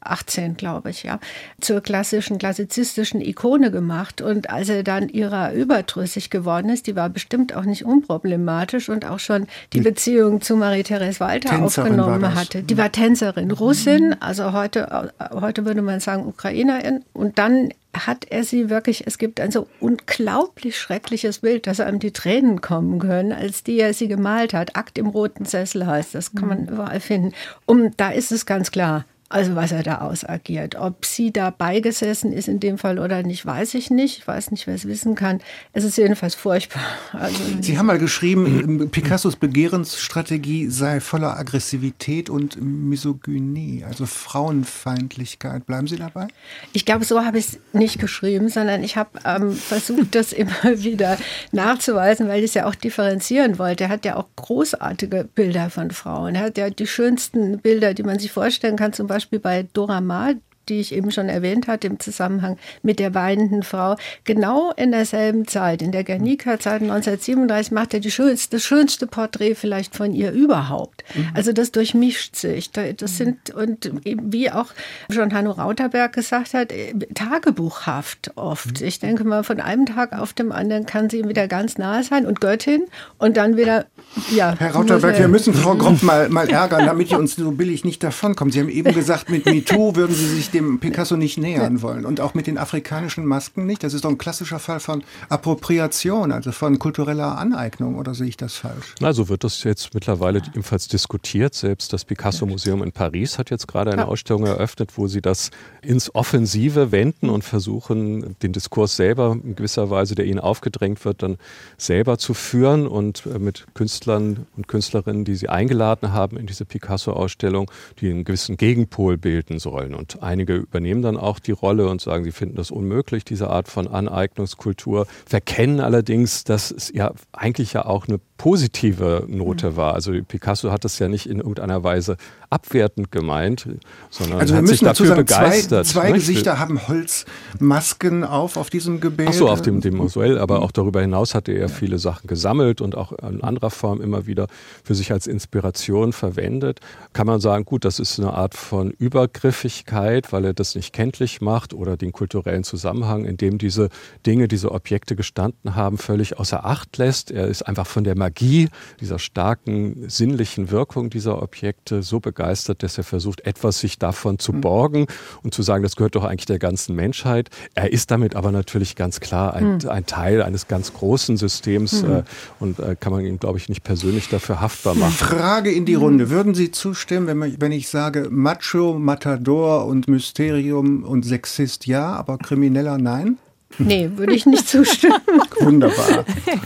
1918, glaube ich, ja, zur klassischen, klassizistischen Ikone gemacht. Und als er dann ihrer überdrüssig geworden ist, die war bestimmt auch nicht unproblematisch und auch schon die, die Beziehung zu Marie-Therese Walter Tänzerin aufgenommen hatte. Die war Tänzerin, Russin, also heute, heute würde man sagen Ukrainerin. Und dann hat er sie wirklich, es gibt ein so unglaublich schreckliches Bild, dass einem die Tränen kommen können, als die er sie gemalt hat. Akt im roten Sessel heißt, das kann man mhm. überall finden. Und da ist es ganz klar, also was er da ausagiert. Ob sie da beigesessen ist in dem Fall oder nicht, weiß ich nicht. Ich weiß nicht, wer es wissen kann. Es ist jedenfalls furchtbar. Also sie haben mal geschrieben, [CLEARS THROAT] Picassos Begehrensstrategie sei voller Aggressivität und Misogynie, also Frauenfeindlichkeit. Bleiben Sie dabei? Ich glaube, so habe ich es nicht geschrieben, sondern ich habe ähm, versucht, das [LAUGHS] immer wieder nachzuweisen, weil ich es ja auch differenzieren wollte. Er hat ja auch großartige Bilder von Frauen. Er hat ja die schönsten Bilder, die man sich vorstellen kann, zum Beispiel Beispiel bei Dora Maar, die ich eben schon erwähnt hatte im Zusammenhang mit der weinenden Frau, genau in derselben Zeit, in der Guernica-Zeit 1937, macht er schönste, das schönste Porträt vielleicht von ihr überhaupt. Mhm. Also das durchmischt sich. Das sind, und wie auch schon Hanno Rauterberg gesagt hat, äh, tagebuchhaft oft. Mhm. Ich denke mal, von einem Tag auf dem anderen kann sie wieder ganz nahe sein und Göttin und dann wieder, ja. Herr Rauterberg, wir müssen Frau Gropp mal, mal ärgern, damit ihr uns so billig nicht davonkommt. Sie haben eben gesagt, mit MeToo würden Sie sich dem Picasso nicht nähern wollen. Und auch mit den afrikanischen Masken nicht. Das ist doch ein klassischer Fall von Appropriation, also von kultureller Aneignung. Oder sehe ich das falsch? Na, so wird das jetzt mittlerweile ebenfalls diskutiert. Selbst das Picasso-Museum in Paris hat jetzt gerade eine. Ausstellung eröffnet, wo sie das ins Offensive wenden und versuchen, den Diskurs selber in gewisser Weise, der ihnen aufgedrängt wird, dann selber zu führen und äh, mit Künstlern und Künstlerinnen, die sie eingeladen haben in diese Picasso-Ausstellung, die einen gewissen Gegenpol bilden sollen. Und einige Einige übernehmen dann auch die Rolle und sagen, sie finden das unmöglich, diese Art von Aneignungskultur, verkennen allerdings, dass es ja eigentlich ja auch eine positive Note mhm. war. Also Picasso hat das ja nicht in irgendeiner Weise abwertend gemeint, sondern also hat sich dafür sagen, begeistert. Zwei, zwei Gesichter haben Holzmasken auf auf diesem Gemälde. Ach so, auf dem, dem Mausoell, aber auch darüber hinaus hatte er viele Sachen gesammelt und auch in anderer Form immer wieder für sich als Inspiration verwendet. Kann man sagen, gut, das ist eine Art von Übergriffigkeit, weil er das nicht kenntlich macht oder den kulturellen Zusammenhang, in dem diese Dinge, diese Objekte gestanden haben, völlig außer Acht lässt. Er ist einfach von der Magie, dieser starken sinnlichen Wirkung dieser Objekte so begeistert, dass er versucht, etwas sich davon zu mhm. borgen und zu sagen, das gehört doch eigentlich der ganzen Menschheit. Er ist damit aber natürlich ganz klar ein, mhm. ein Teil eines ganz großen Systems mhm. äh, und äh, kann man ihn, glaube ich, nicht persönlich dafür haftbar machen. Frage in die Runde. Würden Sie zustimmen, wenn, man, wenn ich sage Macho, Matador und Mysterium und Sexist ja, aber Krimineller nein? Nee, würde ich nicht zustimmen. [LAUGHS] Wunderbar.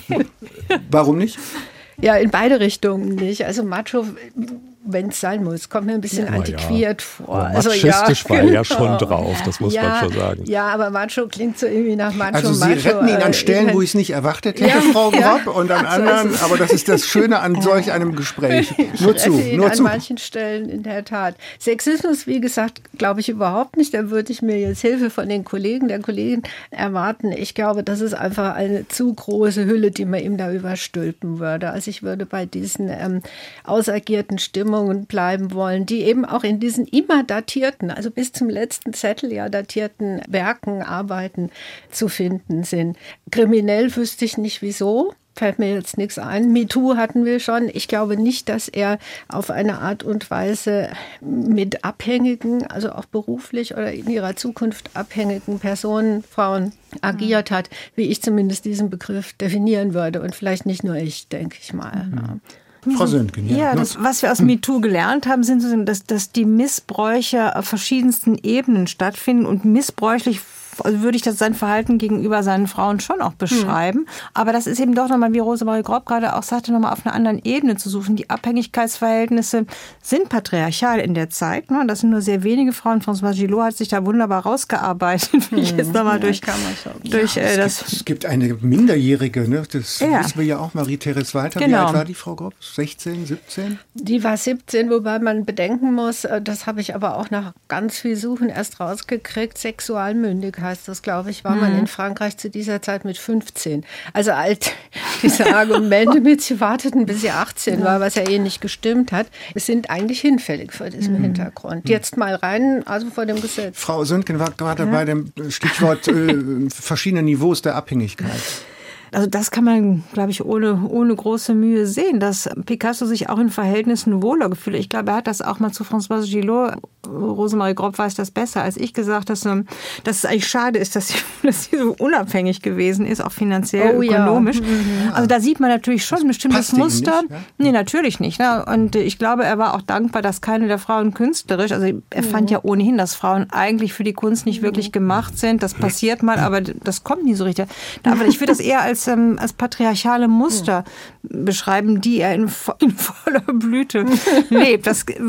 [LAUGHS] Warum nicht? Ja, in beide Richtungen nicht. Also Macho wenn es sein muss. Kommt mir ein bisschen Ja, antiquiert ja. vor. Also, machistisch war er ja genau. schon drauf, das muss ja, man schon sagen. Ja, aber Macho klingt so irgendwie nach Macho Also Sie Macho. retten ihn äh, an Stellen, ich- wo ich es nicht erwartet hätte, Ja, Frau ja. Grob, und an So ist anderen, aber das ist das Schöne an [LAUGHS] solch einem Gespräch. [LAUGHS] Nur zu, nur an zu. manchen Stellen in der Tat. Sexismus, wie gesagt, glaube ich überhaupt nicht. Da würde ich mir jetzt Hilfe von den Kollegen, der Kollegin erwarten. Ich glaube, das ist einfach eine zu große Hülle, die man ihm da überstülpen würde. Also ich würde bei diesen ähm, ausagierten Stimmungen bleiben wollen, die eben auch in diesen immer datierten, also bis zum letzten Zettel ja datierten Werken, Arbeiten zu finden sind. Kriminell wüsste ich nicht wieso fällt mir jetzt nichts ein. MeToo hatten wir schon. Ich glaube nicht, dass er auf eine Art und Weise mit Abhängigen, also auch beruflich oder in ihrer Zukunft abhängigen Personen, Frauen agiert hat, wie ich zumindest diesen Begriff definieren würde. Und vielleicht nicht nur ich, denke ich mal. Ja. Frau Söntgen, ja. Ja, das, was wir aus MeToo gelernt haben, sind, dass, dass die Missbräuche auf verschiedensten Ebenen stattfinden und missbräuchlich also würde ich das sein Verhalten gegenüber seinen Frauen schon auch beschreiben. Aber das ist eben doch nochmal, wie Rosemarie Grob gerade auch sagte, nochmal auf einer anderen Ebene zu suchen. Die Abhängigkeitsverhältnisse sind patriarchal in der Zeit. Ne? Das sind nur sehr wenige Frauen. François Gillot hat sich da wunderbar rausgearbeitet, [LAUGHS] wie ich jetzt nochmal durch, kann man sagen. durch äh, das Es gibt eine Minderjährige, ne? das Ja. wissen wir ja auch, Marie-Therese Walter. Wie Genau. alt war die Frau Grob? 16, 17? Die war 17, wobei man bedenken muss, äh, das habe ich aber auch nach ganz viel Suchen erst rausgekriegt, sexualmündig heißt das, glaube ich, war man in Frankreich zu dieser Zeit mit 15. Also alt, [LAUGHS] diese Argumente mit, sie warteten bis sie 18 war, was ja eh nicht gestimmt hat, sind eigentlich hinfällig vor diesem Hintergrund. Jetzt mal rein, also vor dem Gesetz. Frau Söntgen war gerade bei dem Stichwort äh, verschiedene Niveaus der Abhängigkeit. Also das kann man, glaube ich, ohne, ohne große Mühe sehen, dass Picasso sich auch in Verhältnissen wohler gefühlt. Ich glaube, er hat das auch mal zu Françoise Gillot, Rosemarie Grob weiß das besser als ich, gesagt, dass, ähm, dass es eigentlich schade ist, dass sie, [LAUGHS] dass sie so unabhängig gewesen ist, auch finanziell, Oh ja. ökonomisch. Also da sieht man natürlich schon ein bestimmtes Muster. nicht, ja? Nee, natürlich nicht. Ne? Und ich glaube, er war auch dankbar, dass keine der Frauen künstlerisch, also er fand ja ohnehin, dass Frauen eigentlich für die Kunst nicht wirklich gemacht sind. Das passiert mal, aber das kommt nie so richtig. Aber ich würde das eher als, ähm, als patriarchale Muster beschreiben, die er in, vo- in voller Blüte [LAUGHS] lebt. Das äh. [LAUGHS]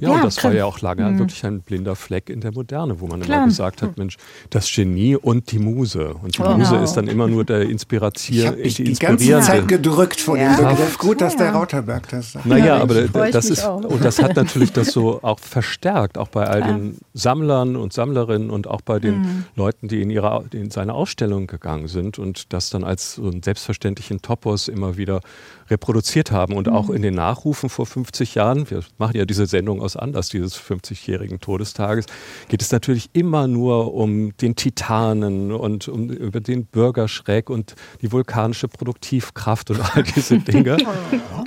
Ja, und das war klar. ja auch lange wirklich ein blinder Fleck in der Moderne, wo man Klar. immer gesagt hat, Mensch, das Genie und die Muse. Und die Genau. Muse ist dann immer nur der Ich Inspiratier, habe mich die die ganze. Zeit gedrückt vor Ja. dem Begriff. Gut, dass der Rauterberg das sagt. Naja, Ja, aber ich das ist, auch. und das hat natürlich das so [LAUGHS] auch verstärkt, auch bei all den Sammlern und Sammlerinnen und auch bei den Mhm. Leuten, die in, ihre, in seine Ausstellung gegangen sind und das dann als so einen selbstverständlichen Topos immer wieder reproduziert haben. Und auch in den Nachrufen vor 50 Jahren, wir machen ja diese Sendung aus Anlass dieses 50-jährigen Todestages, geht es natürlich immer nur um den Titanen und um über den Bürgerschreck und die vulkanische Produktivkraft und all diese [LAUGHS] Dinge.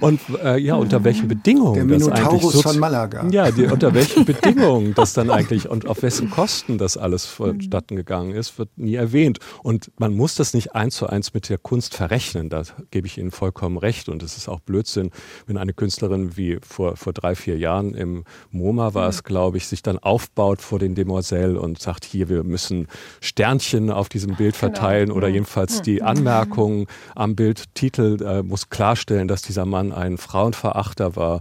Und äh, ja, unter welchen Bedingungen Der das eigentlich Minotaurus so von Malaga. Ja, die, [LAUGHS] unter welchen Bedingungen das dann eigentlich und auf wessen Kosten das alles vonstatten gegangen ist, wird nie erwähnt. Und man muss das nicht eins zu eins mit der Kunst verrechnen. Da gebe ich Ihnen vollkommen recht. Und es ist auch Blödsinn, wenn eine Künstlerin wie vor, vor drei, vier Jahren im MoMA war es, glaube ich, sich dann aufbaut vor den Demoiselles und sagt, hier, wir müssen Sternchen auf diesem Bild verteilen oder jedenfalls die Anmerkung am Bildtitel äh, muss klarstellen, dass dieser Mann ein Frauenverachter war.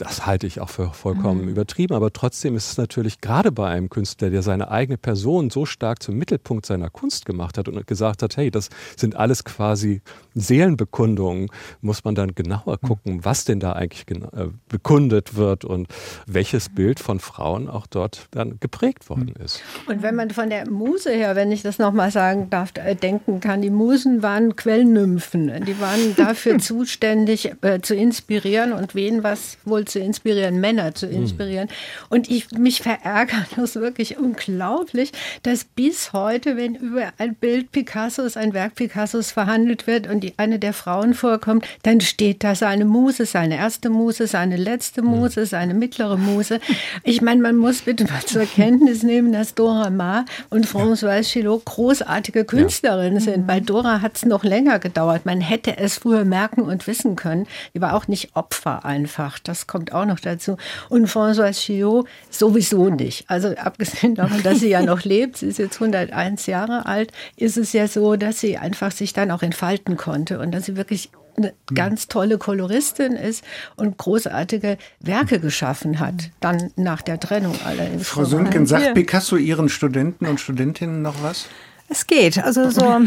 Das halte ich auch für vollkommen übertrieben. Aber trotzdem ist es natürlich gerade bei einem Künstler, der seine eigene Person so stark zum Mittelpunkt seiner Kunst gemacht hat und gesagt hat, hey, das sind alles quasi Seelenbekundungen, muss man dann genauer gucken, was denn da eigentlich äh, bekundet wird und welches Bild von Frauen auch dort dann geprägt worden ist. Und wenn man von der Muse her, wenn ich das nochmal sagen darf, äh, denken kann, die Musen waren Quellnymphen. Die waren dafür [LAUGHS] zuständig, äh, zu inspirieren und wen was wohl zu inspirieren, Männer zu inspirieren. Und ich mich verärgert [LAUGHS] das wirklich unglaublich, dass bis heute, wenn über ein Bild Picassos, ein Werk Picassos verhandelt wird und die, eine der Frauen vorkommt, dann steht da seine Muse, seine erste Muse, seine letzte Muse, seine mittlere Muse. Ich meine, man muss bitte mal zur Kenntnis nehmen, dass Dora Maar und Françoise Chilot großartige Künstlerinnen sind. Bei Dora hat es noch länger gedauert. Man hätte es früher merken und wissen können. Die war auch nicht Opfer einfach. Das kommt auch noch dazu. Und Françoise Chilot sowieso nicht. Also abgesehen davon, dass sie ja noch lebt, sie ist jetzt 101 Jahre alt, ist es ja so, dass sie einfach sich dann auch entfalten konnte und dass sie wirklich eine ganz tolle Koloristin ist und großartige Werke geschaffen hat, dann nach der Trennung allerdings. Frau Sönken, sagt Picasso Ihren Studenten und Studentinnen noch was? Es geht. Also so [LAUGHS]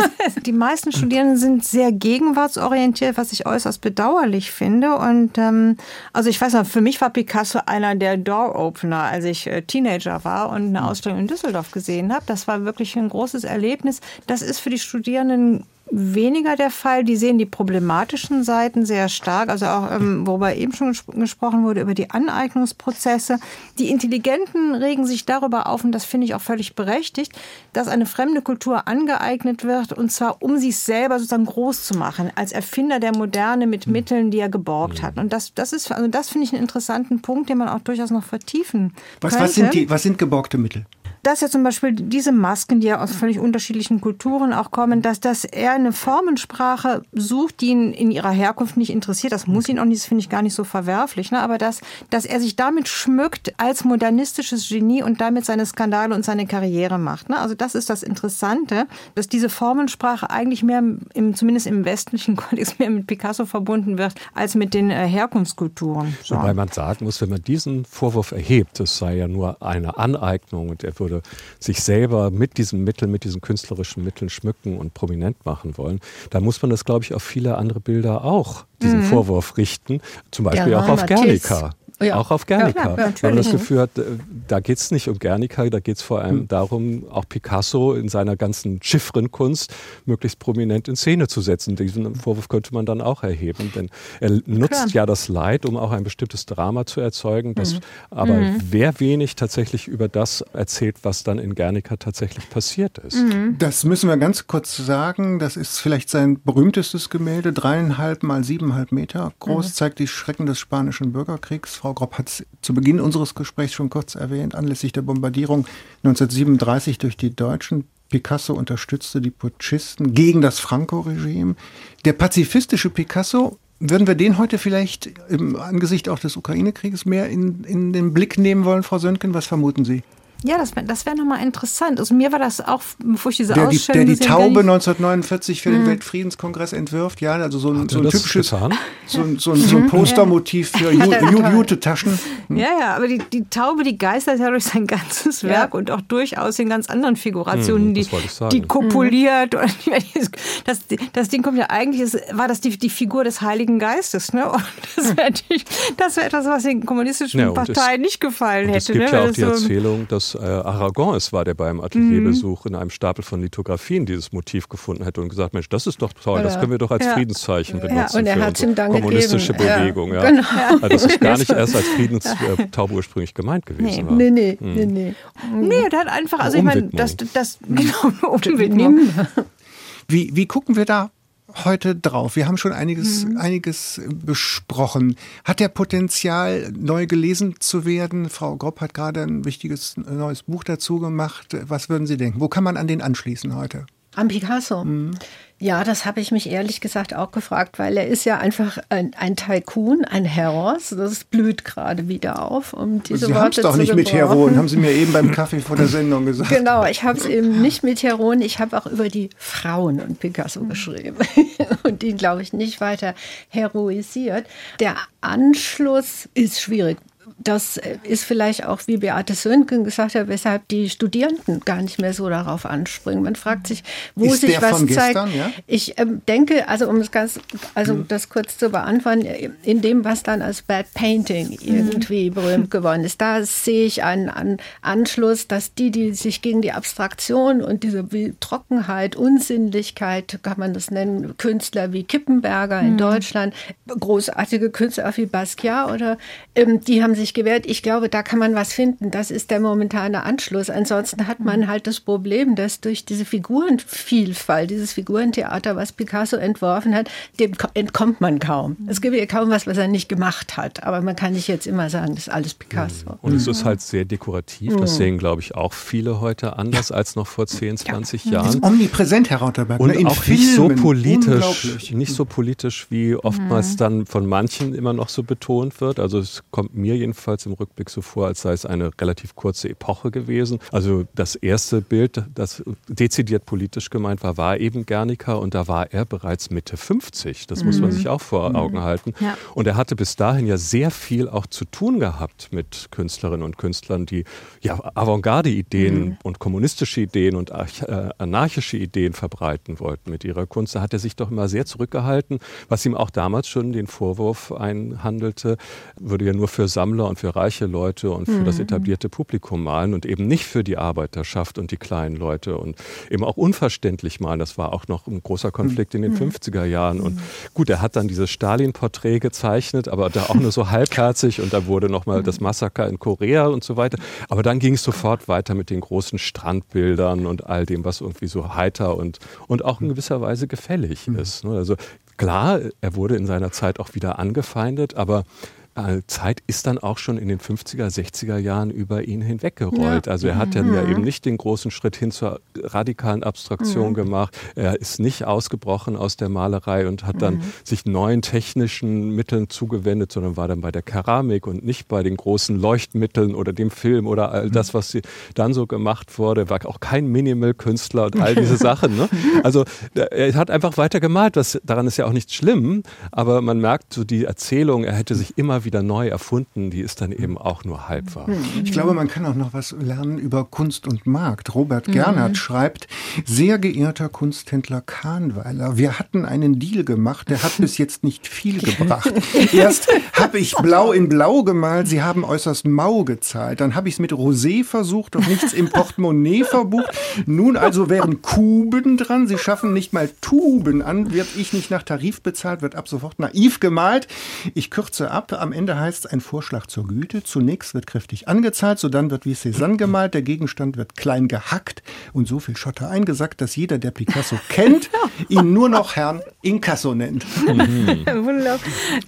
[LAUGHS] die meisten Studierenden sind sehr gegenwartsorientiert, was ich äußerst bedauerlich finde. Und ähm, also ich weiß noch, für mich war Picasso einer der Door-Opener, als ich äh, Teenager war und eine Ausstellung in Düsseldorf gesehen habe. Das war wirklich ein großes Erlebnis. Das ist für die Studierenden weniger der Fall. Die sehen die problematischen Seiten sehr stark. Also auch, ähm, worüber eben schon gesprochen wurde, über die Aneignungsprozesse. Die Intelligenten regen sich darüber auf, und das finde ich auch völlig berechtigt, dass eine fremde Kultur angeeignet wird, und zwar um sich selber sozusagen groß zu machen, als Erfinder der Moderne mit hm. Mitteln, die er geborgt hat. Und das, das ist, also das finde ich einen interessanten Punkt, den man auch durchaus noch vertiefen was, Was sind, die, was sind geborgte Mittel? Dass ja zum Beispiel diese Masken, die ja aus völlig unterschiedlichen Kulturen auch kommen, dass, dass er eine Formensprache sucht, die ihn in ihrer Herkunft nicht interessiert. Das muss ihn auch nicht, das finde ich gar nicht so verwerflich. Ne? Aber dass, dass er sich damit schmückt als modernistisches Genie und damit seine Skandale und seine Karriere macht. Ne? Also das ist das Interessante, dass diese Formensprache eigentlich mehr, im, zumindest im westlichen Kontext, mehr mit Picasso verbunden wird, als mit den äh, Herkunftskulturen. So. Wobei man sagen muss, wenn man diesen Vorwurf erhebt, das sei ja nur eine Aneignung und er würde würde sich selber mit diesen Mitteln, mit diesen künstlerischen Mitteln schmücken und prominent machen wollen, dann muss man das, glaube ich, auf viele andere Bilder auch diesen mhm. Vorwurf richten. Zum Beispiel ja, auch auf Guernica. Ja. Auch auf Guernica. Ja, ja, Man das Gefühl hat, äh, da geht es nicht um Guernica, da geht es vor allem mhm. darum, auch Picasso in seiner ganzen Chiffrenkunst möglichst prominent in Szene zu setzen. Diesen Vorwurf könnte man dann auch erheben, denn er nutzt Klar. ja das Leid, um auch ein bestimmtes Drama zu erzeugen, das mhm. aber mhm. wer wenig tatsächlich über das erzählt, was dann in Guernica tatsächlich passiert ist. Mhm. Das müssen wir ganz kurz sagen. Das ist vielleicht sein berühmtestes Gemälde, dreieinhalb mal siebeneinhalb Meter groß, mhm. zeigt die Schrecken des spanischen Bürgerkriegs. Frau Grob hat es zu Beginn unseres Gesprächs schon kurz erwähnt, anlässlich der Bombardierung 1937 durch die Deutschen. Picasso unterstützte die Putschisten gegen das Franco-Regime. Der pazifistische Picasso, würden wir den heute vielleicht im Angesicht auch des Ukraine-Krieges mehr in, in den Blick nehmen wollen, Frau Sönken? Was vermuten Sie? Ja, das wäre das wär nochmal interessant. Also mir war das auch, bevor ich diese der, Ausstellung Der die Taube 1949 für den mhm. Weltfriedenskongress entwirft, ja, also so ein, so ein typisches, so ein, so ein, so ein Postermotiv für [LAUGHS] Jute-Taschen. Hm. Ja, ja, aber die, die Taube, die geistert ja durch sein ganzes Werk ja. und auch durchaus in ganz anderen Figurationen, mhm, die, die kopuliert. Mhm. Das, das Ding kommt ja eigentlich, ist, war das die, die Figur des Heiligen Geistes. Ne? Und das wäre wär etwas, was den kommunistischen ja, Parteien nicht gefallen hätte. Es gibt ne? ja auch die Erzählung, dass äh, Aragon es war, der beim Atelierbesuch mhm. in einem Stapel von Lithografien dieses Motiv gefunden hätte und gesagt, Mensch, das ist doch toll, das können wir doch als ja. Friedenszeichen benutzen ja, und er für unsere kommunistische gegeben. Bewegung. Ja. Genau. Also das ist gar nicht erst als Friedenstaube ursprünglich gemeint gewesen. Nee, war. nee, nee, hm. nee, nee. Nee, der hat einfach, also ich meine, das, das, genau, Umwidmung. [LAUGHS] Wie, wie gucken wir da heute drauf? Wir haben schon einiges, mhm. einiges besprochen. Hat der Potenzial, neu gelesen zu werden? Frau Grob hat gerade ein wichtiges neues Buch dazu gemacht. Was würden Sie denken? Wo kann man an den anschließen heute? Am Picasso. Mhm. Ja, das habe ich mich ehrlich gesagt auch gefragt, weil er ist ja einfach ein, ein Tycoon, ein Heros. Das blüht gerade wieder auf. Um diese Sie haben es doch nicht mit Heroen, haben Sie mir eben beim Kaffee vor der Sendung gesagt. Genau, ich habe es eben nicht mit Heroen. Ich habe auch über die Frauen und Picasso geschrieben [LAUGHS] und ihn, glaube ich, nicht weiter heroisiert. Der Anschluss ist schwierig das ist vielleicht auch, wie Beate Sönken gesagt hat, weshalb die Studierenden gar nicht mehr so darauf anspringen. Man fragt sich, wo ist sich was zeigt. Gestern, ja? Ich ähm, denke, also um es ganz, also mhm. das kurz zu beantworten, in dem, was dann als Bad Painting irgendwie mhm. berühmt geworden ist, da sehe ich einen An Anschluss, dass die, die sich gegen die Abstraktion und diese Trockenheit, Unsinnlichkeit, kann man das nennen, Künstler wie Kippenberger in mhm. Deutschland, großartige Künstler wie Basquiat oder ähm, die haben sich sich gewährt. Ich glaube, da kann man was finden. Das ist der momentane Anschluss. Ansonsten hat man halt das Problem, dass durch diese Figurenvielfalt, dieses Figurentheater, was Picasso entworfen hat, dem entkommt man kaum. Es gibt ja kaum was, was er nicht gemacht hat. Aber man kann nicht jetzt immer sagen, das ist alles Picasso. Und es ist halt sehr dekorativ. Das sehen, glaube ich, auch viele heute anders als noch vor 10, 20 ja. Jahren. Das ist omnipräsent, Herr Rauterberg. Und ne? auch Filmen. nicht so politisch, nicht so politisch, wie oftmals mhm. dann von manchen immer noch so betont wird. Also es kommt mir jedenfalls im Rückblick so vor, als sei es eine relativ kurze Epoche gewesen. Also das erste Bild, das dezidiert politisch gemeint war, war eben Guernica und da war er bereits Mitte 50. Das mhm. muss man mhm. sich auch vor mhm. Augen halten. Ja. Und er hatte bis dahin ja sehr viel auch zu tun gehabt mit Künstlerinnen und Künstlern, die ja Avantgarde-Ideen mhm. und kommunistische Ideen und äh, anarchische Ideen verbreiten wollten mit ihrer Kunst. Da hat er sich doch immer sehr zurückgehalten, was ihm auch damals schon den Vorwurf einhandelte, würde ja nur für Sammler und für reiche Leute und für mhm. das etablierte Publikum malen und eben nicht für die Arbeiterschaft und die kleinen Leute und eben auch unverständlich malen. Das war auch noch ein großer Konflikt in den mhm. 50er Jahren. Und gut, er hat dann dieses Stalin-Porträt gezeichnet, aber da auch nur so halbherzig und da wurde nochmal das Massaker in Korea und so weiter. Aber dann ging es sofort weiter mit den großen Strandbildern und all dem, was irgendwie so heiter und, und auch in gewisser Weise gefällig mhm. ist. Ne? Also klar, er wurde in seiner Zeit auch wieder angefeindet, aber Zeit ist dann auch schon in den 50er, 60er Jahren über ihn hinweggerollt. Ja. Also er hat mhm. ja eben nicht den großen Schritt hin zur radikalen Abstraktion mhm. gemacht. Er ist nicht ausgebrochen aus der Malerei und hat dann mhm. sich neuen technischen Mitteln zugewendet, sondern war dann bei der Keramik und nicht bei den großen Leuchtmitteln oder dem Film oder all das, mhm. was dann so gemacht wurde. Er war auch kein Minimal-Künstler und all diese [LAUGHS] Sachen. Ne? Also er hat einfach weiter gemalt. Das, daran ist ja auch nichts schlimm, aber man merkt so die Erzählung, er hätte sich immer wieder neu erfunden, die ist dann eben auch nur halb wahr. Hm. Ich glaube, man kann auch noch was lernen über Kunst und Markt. Robert mhm. Gernert mhm. schreibt, sehr geehrter Kunsthändler Kahnweiler, wir hatten einen Deal gemacht, der hat bis jetzt nicht viel [LAUGHS] gebracht. Erst habe ich blau in blau gemalt, sie haben äußerst mau gezahlt. Dann habe ich es mit Rosé versucht und nichts im Portemonnaie verbucht. Nun also wären Kuben dran, sie schaffen nicht mal Tuben an, wird ich nicht nach Tarif bezahlt, wird ab sofort naiv gemalt. Ich kürze ab, am Ende heißt es ein Vorschlag zur Güte. Zunächst wird kräftig angezahlt, sodann wird wie Cézanne gemalt, der Gegenstand wird klein gehackt und so viel Schotter eingesackt, dass jeder, der Picasso [LAUGHS] kennt, ihn nur noch Herrn Inkasso nennt. [LAUGHS] Wunderbar.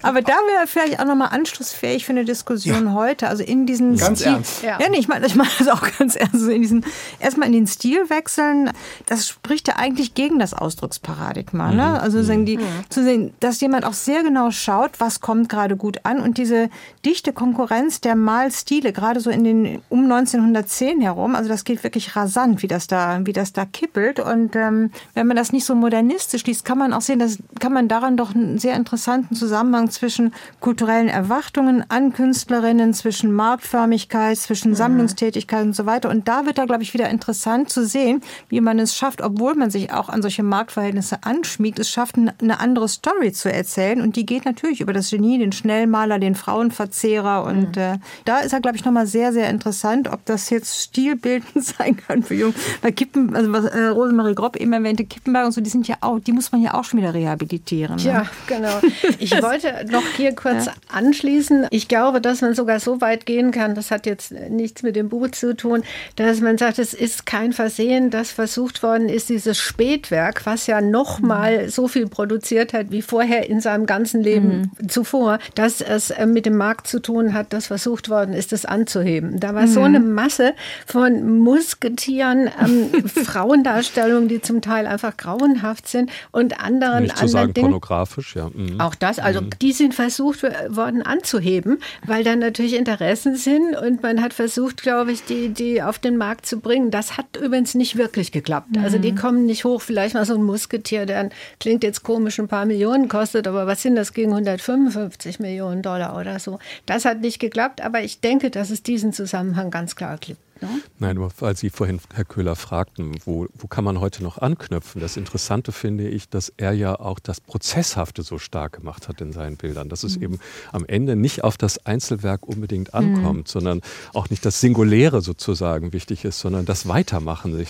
Aber da wäre vielleicht auch nochmal anschlussfähig für eine Diskussion ja. heute. Also in diesen ganz Stil, ernst. Ja, nee, ich meine ich mein das auch ganz ernst. Also in diesen, erstmal in den Stil wechseln, das spricht ja eigentlich gegen das Ausdrucksparadigma. Ne? Mhm. Also sagen die, mhm. zu sehen, dass jemand auch sehr genau schaut, was kommt gerade gut an und diese dichte Konkurrenz der Malstile, gerade so in den um 1910 herum, also das geht wirklich rasant, wie das da, wie das da kippelt. Und ähm, wenn man das nicht so modernistisch liest, kann man auch sehen, dass kann man daran doch einen sehr interessanten Zusammenhang zwischen kulturellen Erwartungen an Künstlerinnen, zwischen Marktförmigkeit, zwischen mhm. Sammlungstätigkeit und so weiter. Und da wird da, glaube ich, wieder interessant zu sehen, wie man es schafft, obwohl man sich auch an solche Marktverhältnisse anschmiegt, es schafft, eine andere Story zu erzählen. Und die geht natürlich über das Genie, den Schnellmaler, den Frauenverzehrer. Und mhm. äh, da ist er, glaube ich, nochmal sehr, sehr interessant, ob das jetzt stilbildend [LAUGHS] sein kann für Jungen. Bei Kippen, also was äh, Rosemarie Grob eben erwähnte, Kippenberg und so, die sind ja auch, die muss man ja auch schon wieder rehabilitieren. Ne? Ja, genau. Ich [LAUGHS] wollte noch hier kurz ja. anschließen. Ich glaube, dass man sogar so weit gehen kann, das hat jetzt nichts mit dem Buch zu tun, dass man sagt, es ist kein Versehen, dass versucht worden ist, dieses Spätwerk, was ja nochmal mhm. so viel produziert hat wie vorher in seinem ganzen Leben mhm. zuvor, dass es äh, mit dem Markt zu tun hat, das versucht worden ist, das anzuheben. Da war mhm. so eine Masse von Musketieren, ähm, [LAUGHS] Frauendarstellungen, die zum Teil einfach grauenhaft sind und anderen, Nicht zu sagen Dingen. pornografisch, ja. Mhm. Auch das, also mhm. die sind versucht worden anzuheben, weil dann natürlich Interessen sind und man hat versucht, glaube ich, die, die auf den Markt zu bringen. Das hat übrigens nicht wirklich geklappt. Also die mhm. kommen nicht hoch, vielleicht mal so ein Musketier, der klingt jetzt komisch, ein paar Millionen kostet, aber was sind das gegen 155 Millionen Dollar oder so? Das hat nicht geklappt, aber ich denke, dass es diesen Zusammenhang ganz klar gibt. Ne? Nein, nur weil Sie vorhin, Herr Köhler, fragten, wo, wo kann man heute noch anknüpfen? Das Interessante finde ich, dass er ja auch das Prozesshafte so stark gemacht hat in seinen Bildern, dass es mhm. eben am Ende nicht auf das Einzelwerk unbedingt ankommt, mhm. sondern auch nicht das Singuläre sozusagen wichtig ist, sondern das Weitermachen,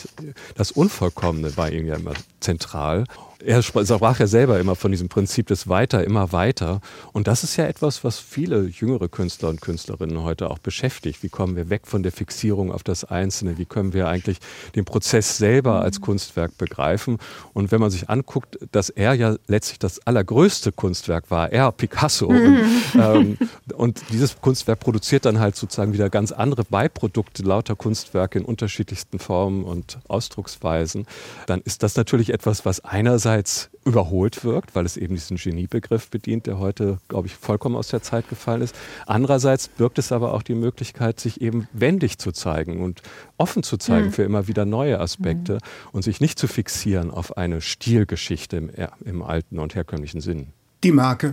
das Unvollkommene war ihm ja immer zentral er sprach ja selber immer von diesem Prinzip des Weiter, immer weiter. Und das ist ja etwas, was viele jüngere Künstler und Künstlerinnen heute auch beschäftigt. Wie kommen wir weg von der Fixierung auf das Einzelne? Wie können wir eigentlich den Prozess selber als Kunstwerk begreifen? Und wenn man sich anguckt, dass er ja letztlich das allergrößte Kunstwerk war, er, Picasso. Und, ähm, und dieses Kunstwerk produziert dann halt sozusagen wieder ganz andere Beiprodukte, lauter Kunstwerke in unterschiedlichsten Formen und Ausdrucksweisen. Dann ist das natürlich etwas, was einerseits einerseits überholt wirkt, weil es eben diesen Geniebegriff bedient, der heute, glaube ich, vollkommen aus der Zeit gefallen ist. Andererseits birgt es aber auch die Möglichkeit, sich eben wendig zu zeigen und offen zu zeigen mhm. für immer wieder neue Aspekte mhm. und sich nicht zu fixieren auf eine Stilgeschichte im, im alten und herkömmlichen Sinn. Die Marke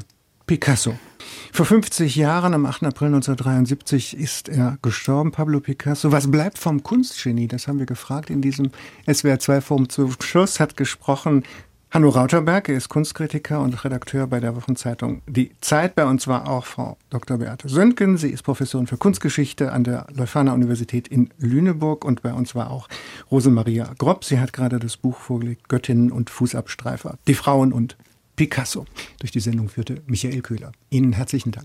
Picasso. Vor 50 Jahren, am 8. April 1973, ist er gestorben, Pablo Picasso. Was bleibt vom Kunstgenie? Das haben wir gefragt in diesem SWR2-Forum. Zum Schluss hat gesprochen Hanno Rauterberg, er ist Kunstkritiker und Redakteur bei der Wochenzeitung Die Zeit. Bei uns war auch Frau Dr. Beate Söntgen. Sie ist Professorin für Kunstgeschichte an der Leuphana Universität in Lüneburg. Und bei uns war auch Rosemaria Grob. Sie hat gerade das Buch vorgelegt, Göttinnen und Fußabstreifer. Die Frauen und Picasso. Durch die Sendung führte Michael Köhler. Ihnen herzlichen Dank.